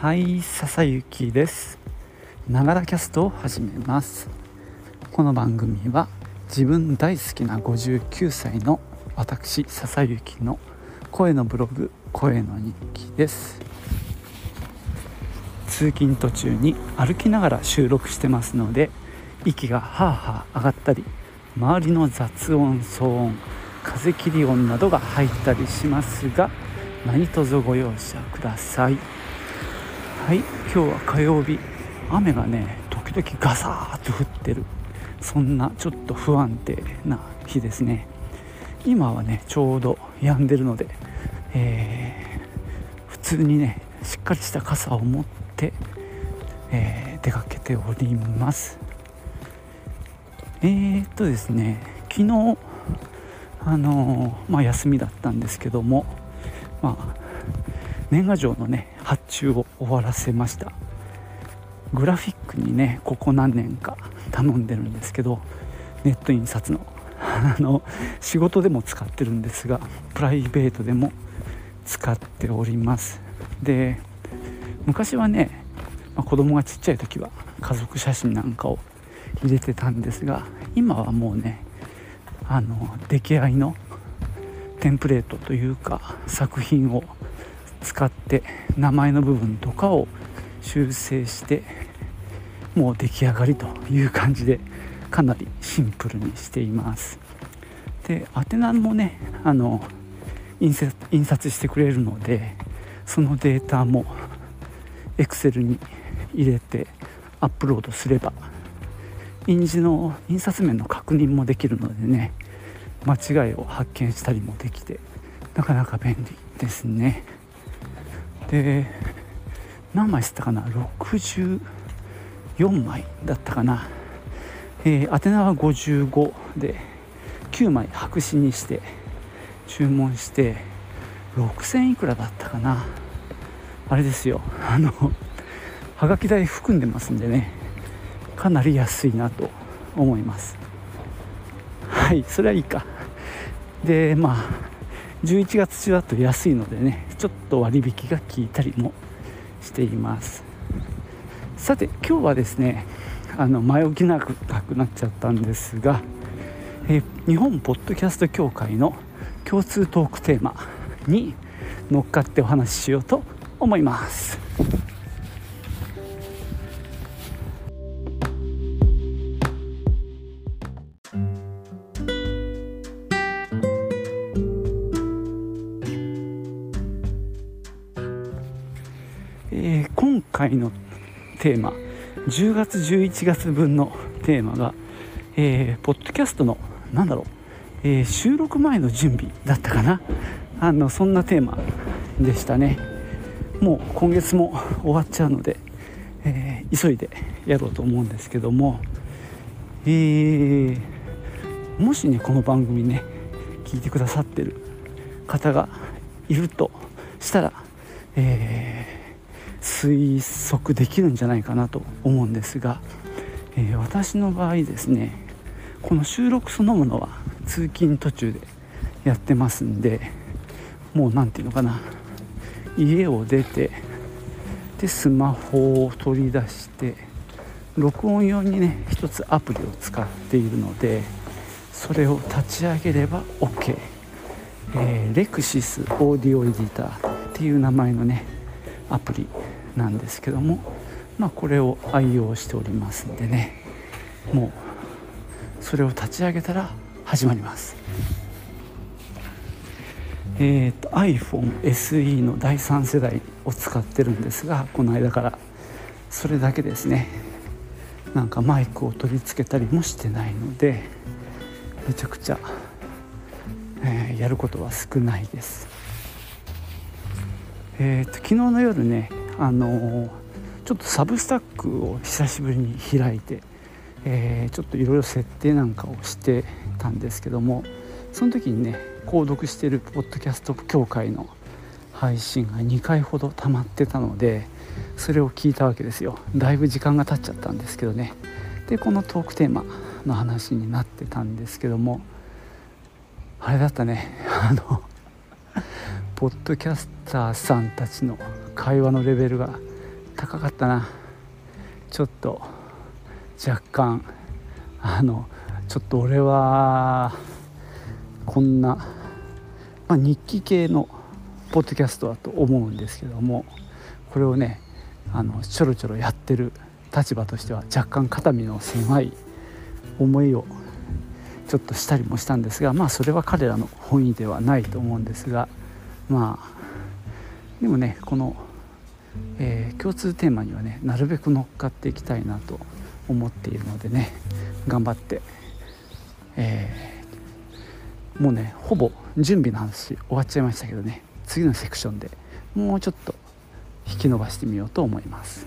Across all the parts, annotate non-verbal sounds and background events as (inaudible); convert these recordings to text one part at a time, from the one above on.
はい笹雪です。ながらキャストを始めます。この番組は自分大好きな59歳の私笹雪の声のブログ声の日記です。通勤途中に歩きながら収録してますので息がハーハー上がったり周りの雑音騒音風切り音などが入ったりしますが何卒ご容赦ください。はい今日は火曜日。雨がね時々ガサーッと降ってる。そんなちょっと不安定な日ですね。今はねちょうど止んでるので、えー、普通にねしっかりした傘を持って、えー、出かけております。えー、っとですね昨日あのまあ、休みだったんですけども、まあ、年賀状のね発注を終わらせました。グラフィックにねここ何年か頼んでるんですけどネット印刷の (laughs) あの仕事でも使ってるんですがプライベートでも使っております。で昔はね、まあ、子供がちっちゃい時は家族写真なんかを入れてたんですが今はもうねあの出来合いのテンプレートというか作品を使って名前の部分とかを修正してもう出来上がりという感じでかなりシンプルにしています。で宛名もねあの印刷印刷してくれるのでそのデータも Excel に入れてアップロードすれば印字の印刷面の確認もできるのでね間違いを発見したりもできてなかなか便利ですね。で何枚吸ったかな？64枚だったかな、えー、宛名は55で9枚白紙にして注文して6000いくらだったかな。あれですよ。あのはがき代含んでますんでねかなり安いなと思います。はいそれはいいか。でまあ11月中だと安いのでねちょっと割引が効いたりもしていますさて今日はですねあの前置きなくなっちゃったんですが、え日本ポッドキャスト協会の共通トークテーマに乗っかってお話ししようと思います。今回のテーマ10月11月分のテーマが、えー、ポッドキャストのなんだろう、えー、収録前の準備だったかな。あのそんなテーマでしたね。もう今月も終わっちゃうので、えー、急いでやろうと思うんですけども、えー、もしねこの番組ね聞いてくださってる方がいるとしたら、えー推測できるんじゃないかなと思うんですが、えー、私の場合ですねこの収録そのものは通勤途中でやってますんでもう何て言うのかな家を出てでスマホを取り出して録音用にね一つアプリを使っているのでそれを立ち上げれば OK、えー、レクシスオーディオエディターっていう名前のねアプリなんですけども、まあ、これを愛用しておりますんでねもうそれを立ち上げたら始まります。えーと、iPhone SE の第3世代を使ってるんですがこの間からそれだけですねなんかマイクを取り付けたりもしてないのでめちゃくちゃ、えー、やることは少ないです。えーと昨日の夜ねあのちょっとサブスタックを久しぶりに開いて、えー、ちょっといろいろ設定なんかをしてたんですけどもその時にね購読してるポッドキャスト協会の配信が2回ほど溜まってたのでそれを聞いたわけですよ。だいぶ時間が経っちゃったんですけどね。でこのトークテーマの話になってたんですけどもあれだったね。あのポッドキャスターさんたちの会話のレベルが高かったな。ちょっと若干あのちょっと俺はこんな、まあ、日記系のポッドキャストだと思うんですけどもこれをねあのちょろちょろやってる立場としては若干肩身の狭い思いをちょっとしたりもしたんですがまあそれは彼らの本意ではないと思うんですがまあでもねこの、えー、共通テーマにはねなるべく乗っかっていきたいなと思っているのでね頑張って、えー、もうねほぼ準備の話終わっちゃいましたけどね次のセクションでもうちょっと引き伸ばしてみようと思います。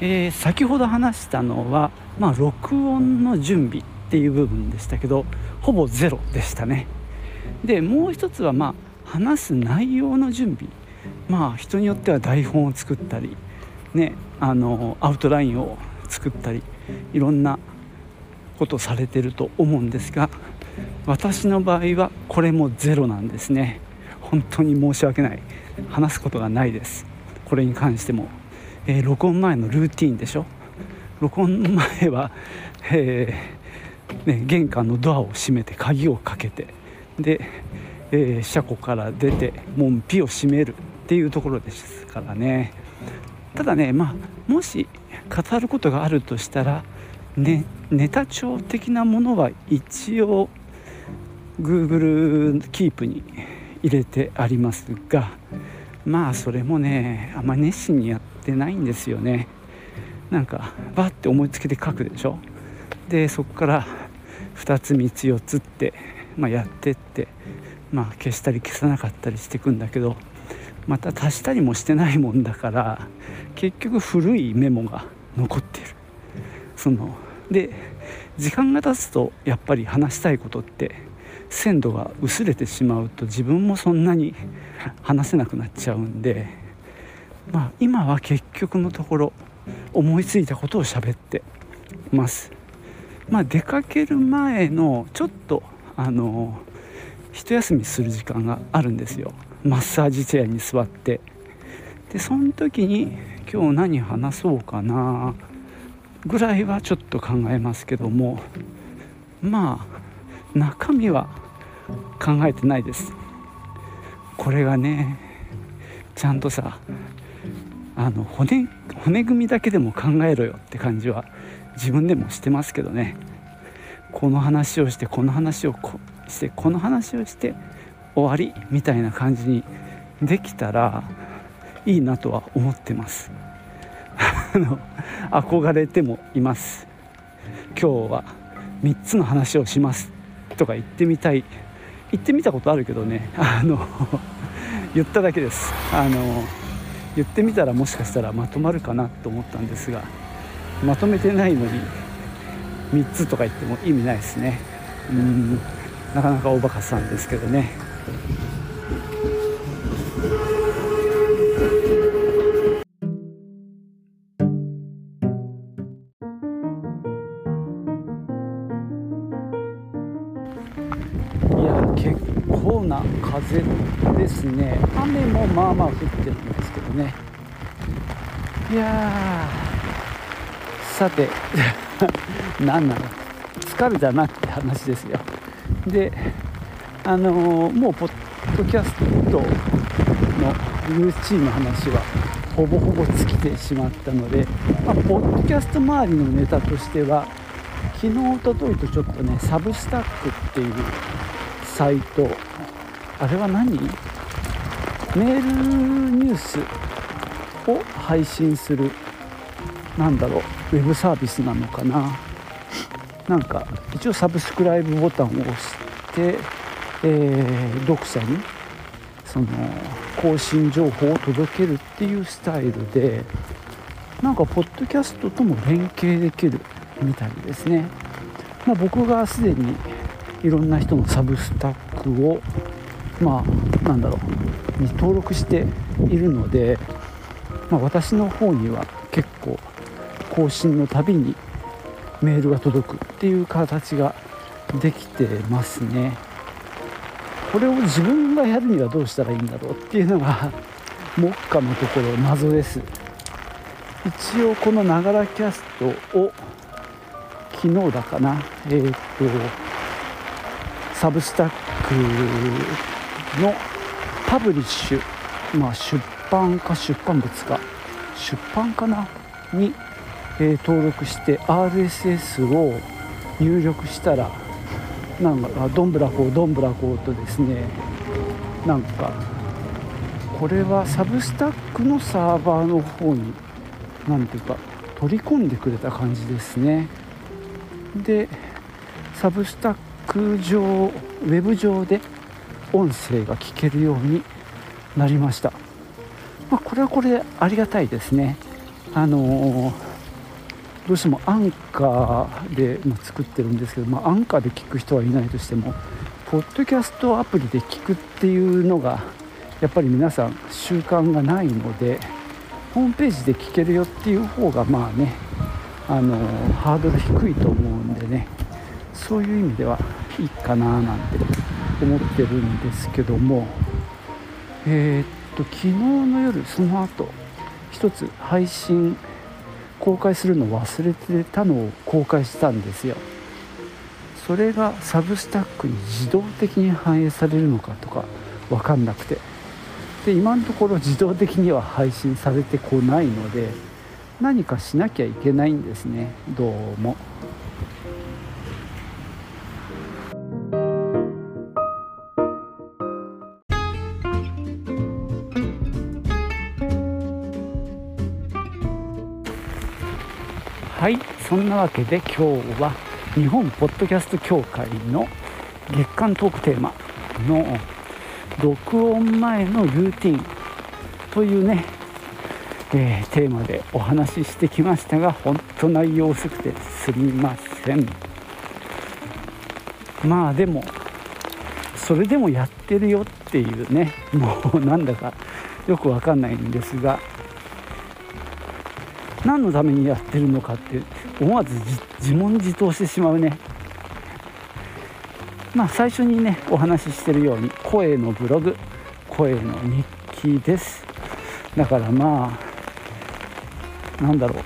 えー、先ほど話したのは、まあ、録音の準備っていう部分でしたけどほぼゼロでしたね。でもう一つは、まあ、話す内容の準備。まあ人によっては台本を作ったり、ね、あのアウトラインを作ったりいろんなことされてると思うんですが私の場合はこれもゼロなんですね。本当に申し訳ない。話すことがないです。これに関しても。えー、録音前のルーティンでしょ？録音前は、えー、ね、玄関のドアを閉めて鍵をかけてで、えー、車庫から出て門扉を閉めるっていうところですからね。ただねまあもし語ることがあるとしたら、ね、ネタ帳的なものは一応 Google キープに入れてありますがまあそれもねあんま熱心にやってないんですよね。なんかバッて思いつきで書くでしょ？でそこから2つ3つ4つって、まあ、やってって、まあ、消したり消さなかったりしていくんだけどまた足したりもしてないもんだから結局古いメモが残ってる。そので時間が経つとやっぱり話したいことって鮮度が薄れてしまうと自分もそんなに話せなくなっちゃうんでまあ、今は結局のところ思いついたことを喋ってます。まあ、出かける前のちょっとあの一休みする時間があるんですよマッサージチェアに座ってでその時に今日何話そうかなぐらいはちょっと考えますけどもまあ中身は考えてないです。これがねちゃんとさあの骨骨組みだけでも考えろよって感じは自分でもしてますけどね。この話をしてこの話をしてこの話をして終わりみたいな感じにできたらいいなとは思ってます。あの憧れてもいます。今日は3つの話をします。とか言ってみたい行ってみたことあるけどね。(laughs) あの言っただけです。あの言ってみたらもしかしたらまとまるかなと思ったんですがまとめてないのに3つとか言っても意味ないですね。うん。なかなかおバカさんですけどね。いやさて (laughs) 何なの？疲れたなって話ですよ。であのー、もうポッドキャストのルーチンの話はほぼほぼ尽きてしまったので、まあ、ポッドキャスト周りのネタとしては昨日おとといとちょっとねサブスタックっていうサイトあれは何？メールニュースを配信するなんだろうウェブサービスなのかな。なんか一応サブスクライブボタンを押して、えー、読者にその更新情報を届けるっていうスタイルでなんかポッドキャストとも連携できるみたいですね、まあ、僕がすでにいろんな人のサブスタックをまあなんだろうに登録しているので、まあ、私の方には結構更新のたびにメールが届くっていう形ができてますね。これを自分がやるにはどうしたらいいんだろうっていうのが (laughs) 目下のところ謎です。一応このながらキャストを昨日だかな。えっ、とサブスタックのパブリッシュまあ出版か出版物か。出版かな？に、えー、登録して RSS を入力したらなんかどんぶらこうどんぶらこうとですねなんかこれはサブスタックのサーバーの方に何ていうか取り込んでくれた感じですね。でサブスタック上ウェブ上で音声が聞けるようになりました、まあ、これはこれでありがたいですね。あのー、どうしてもアンカーで、ま作ってるんですけど、まあ、アンカーで聞く人はいないとしてもポッドキャストアプリで聞くっていうのがやっぱり皆さん習慣がないのでホームページで聞けるよっていう方がまあねあのハードル低いと思うんでねそういう意味ではいいかななんて思ってるんですけどもえー、っと昨日の夜その後一つ配信公開するの忘れてたのを公開したんですよ。それがサブスタックに自動的に反映されるのかとか分かんなくて。で今のところ自動的には配信されてこないので何かしなきゃいけないんですね。どうも。はい。そんなわけで今日は日本ポッドキャスト協会の月間トークテーマの録音前のルーティンというね、えー、テーマでお話ししてきましたが本当内容薄くてすみません。まあでもそれでもやってるよっていうねもうなんだかよくわかんないんですが何のためにやってるのかって思わず自問自答してしまうね。まあ最初にねお話ししてるように声のブログ声の日記です。だからまあなんだろう。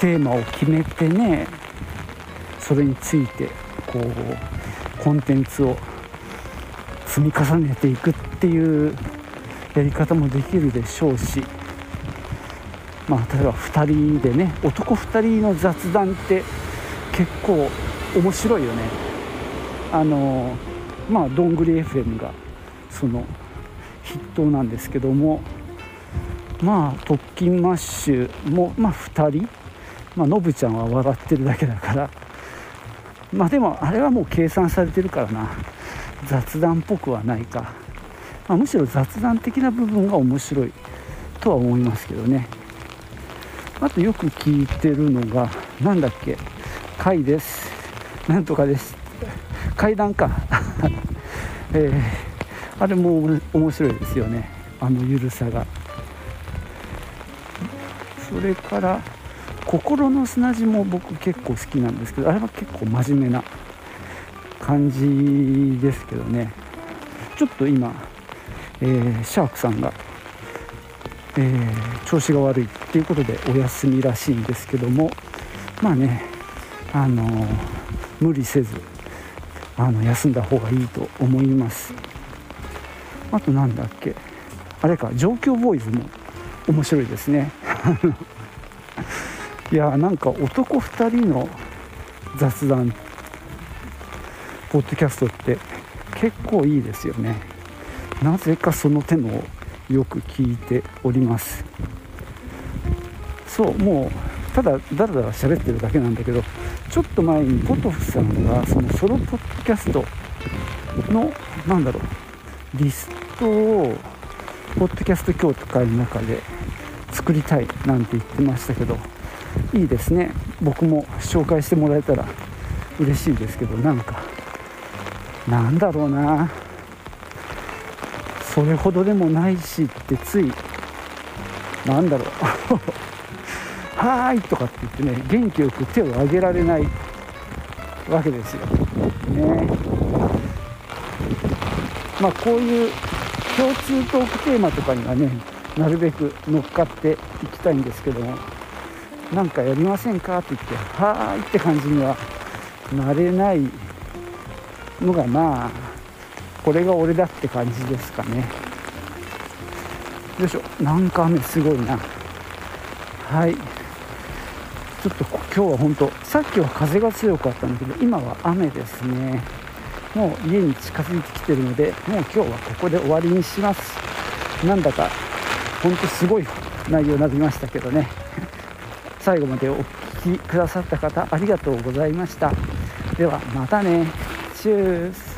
テーマを決めてねそれについてこうコンテンツを積み重ねていくっていうやり方もできるでしょうしまあ、例えば2人でね男2人の雑談って結構面白いよね。あのまあどんぐり FM がその筆頭なんですけどもまあ特勤マッシュもまあ2人まあノブちゃんは笑ってるだけだから。まあでもあれはもう計算されてるからな。雑談っぽくはないか、まあ、むしろ雑談的な部分が面白いとは思いますけどね。あとよく聞いてるのが何だっけ？階です。なんとかです。階段か。(laughs) えー、あれも面白いですよね。あのゆるさが。それから心の砂地も僕結構好きなんですけどあれは結構真面目な感じですけどね。ちょっと今、えー、シャークさんがえー、調子が悪いっていうことでお休みらしいんですけどもまあねあのー、無理せずあの休んだ方がいいと思います。あと何だっけあれか状況ボーイズも面白いですね。(laughs) いやなんか男2人の雑談ポッドキャストって結構いいですよね。なぜかその手のよく聞いております。そうもうただだらだら喋ってるだけなんだけどちょっと前にポトフさんがそのソロポッドキャストのなんだろうリストをポッドキャスト協会の中で作りたいなんて言ってましたけどいいですね。僕も紹介してもらえたら嬉しいですけどなんかなんだろうな。それほどでもないしってついなんだろう「(laughs) はーい」とかって言ってね元気よく手を挙げられないわけですよ。ねまあこういう共通トークテーマとかにはねなるべく乗っかっていきたいんですけども何かやりませんかって言って「はーい」って感じにはなれないのがまあこれが俺だって感じですかね。よいしょ。なんか雨すごいな。はい。ちょっと今日は本当さっきは風が強かったんだけど今は雨ですね。もう家に近づいてきてるのでもう今日はここで終わりにします。なんだか本当すごい内容になりましたけどね。(laughs) 最後までお聴きくださった方ありがとうございました。ではまたね。チュース。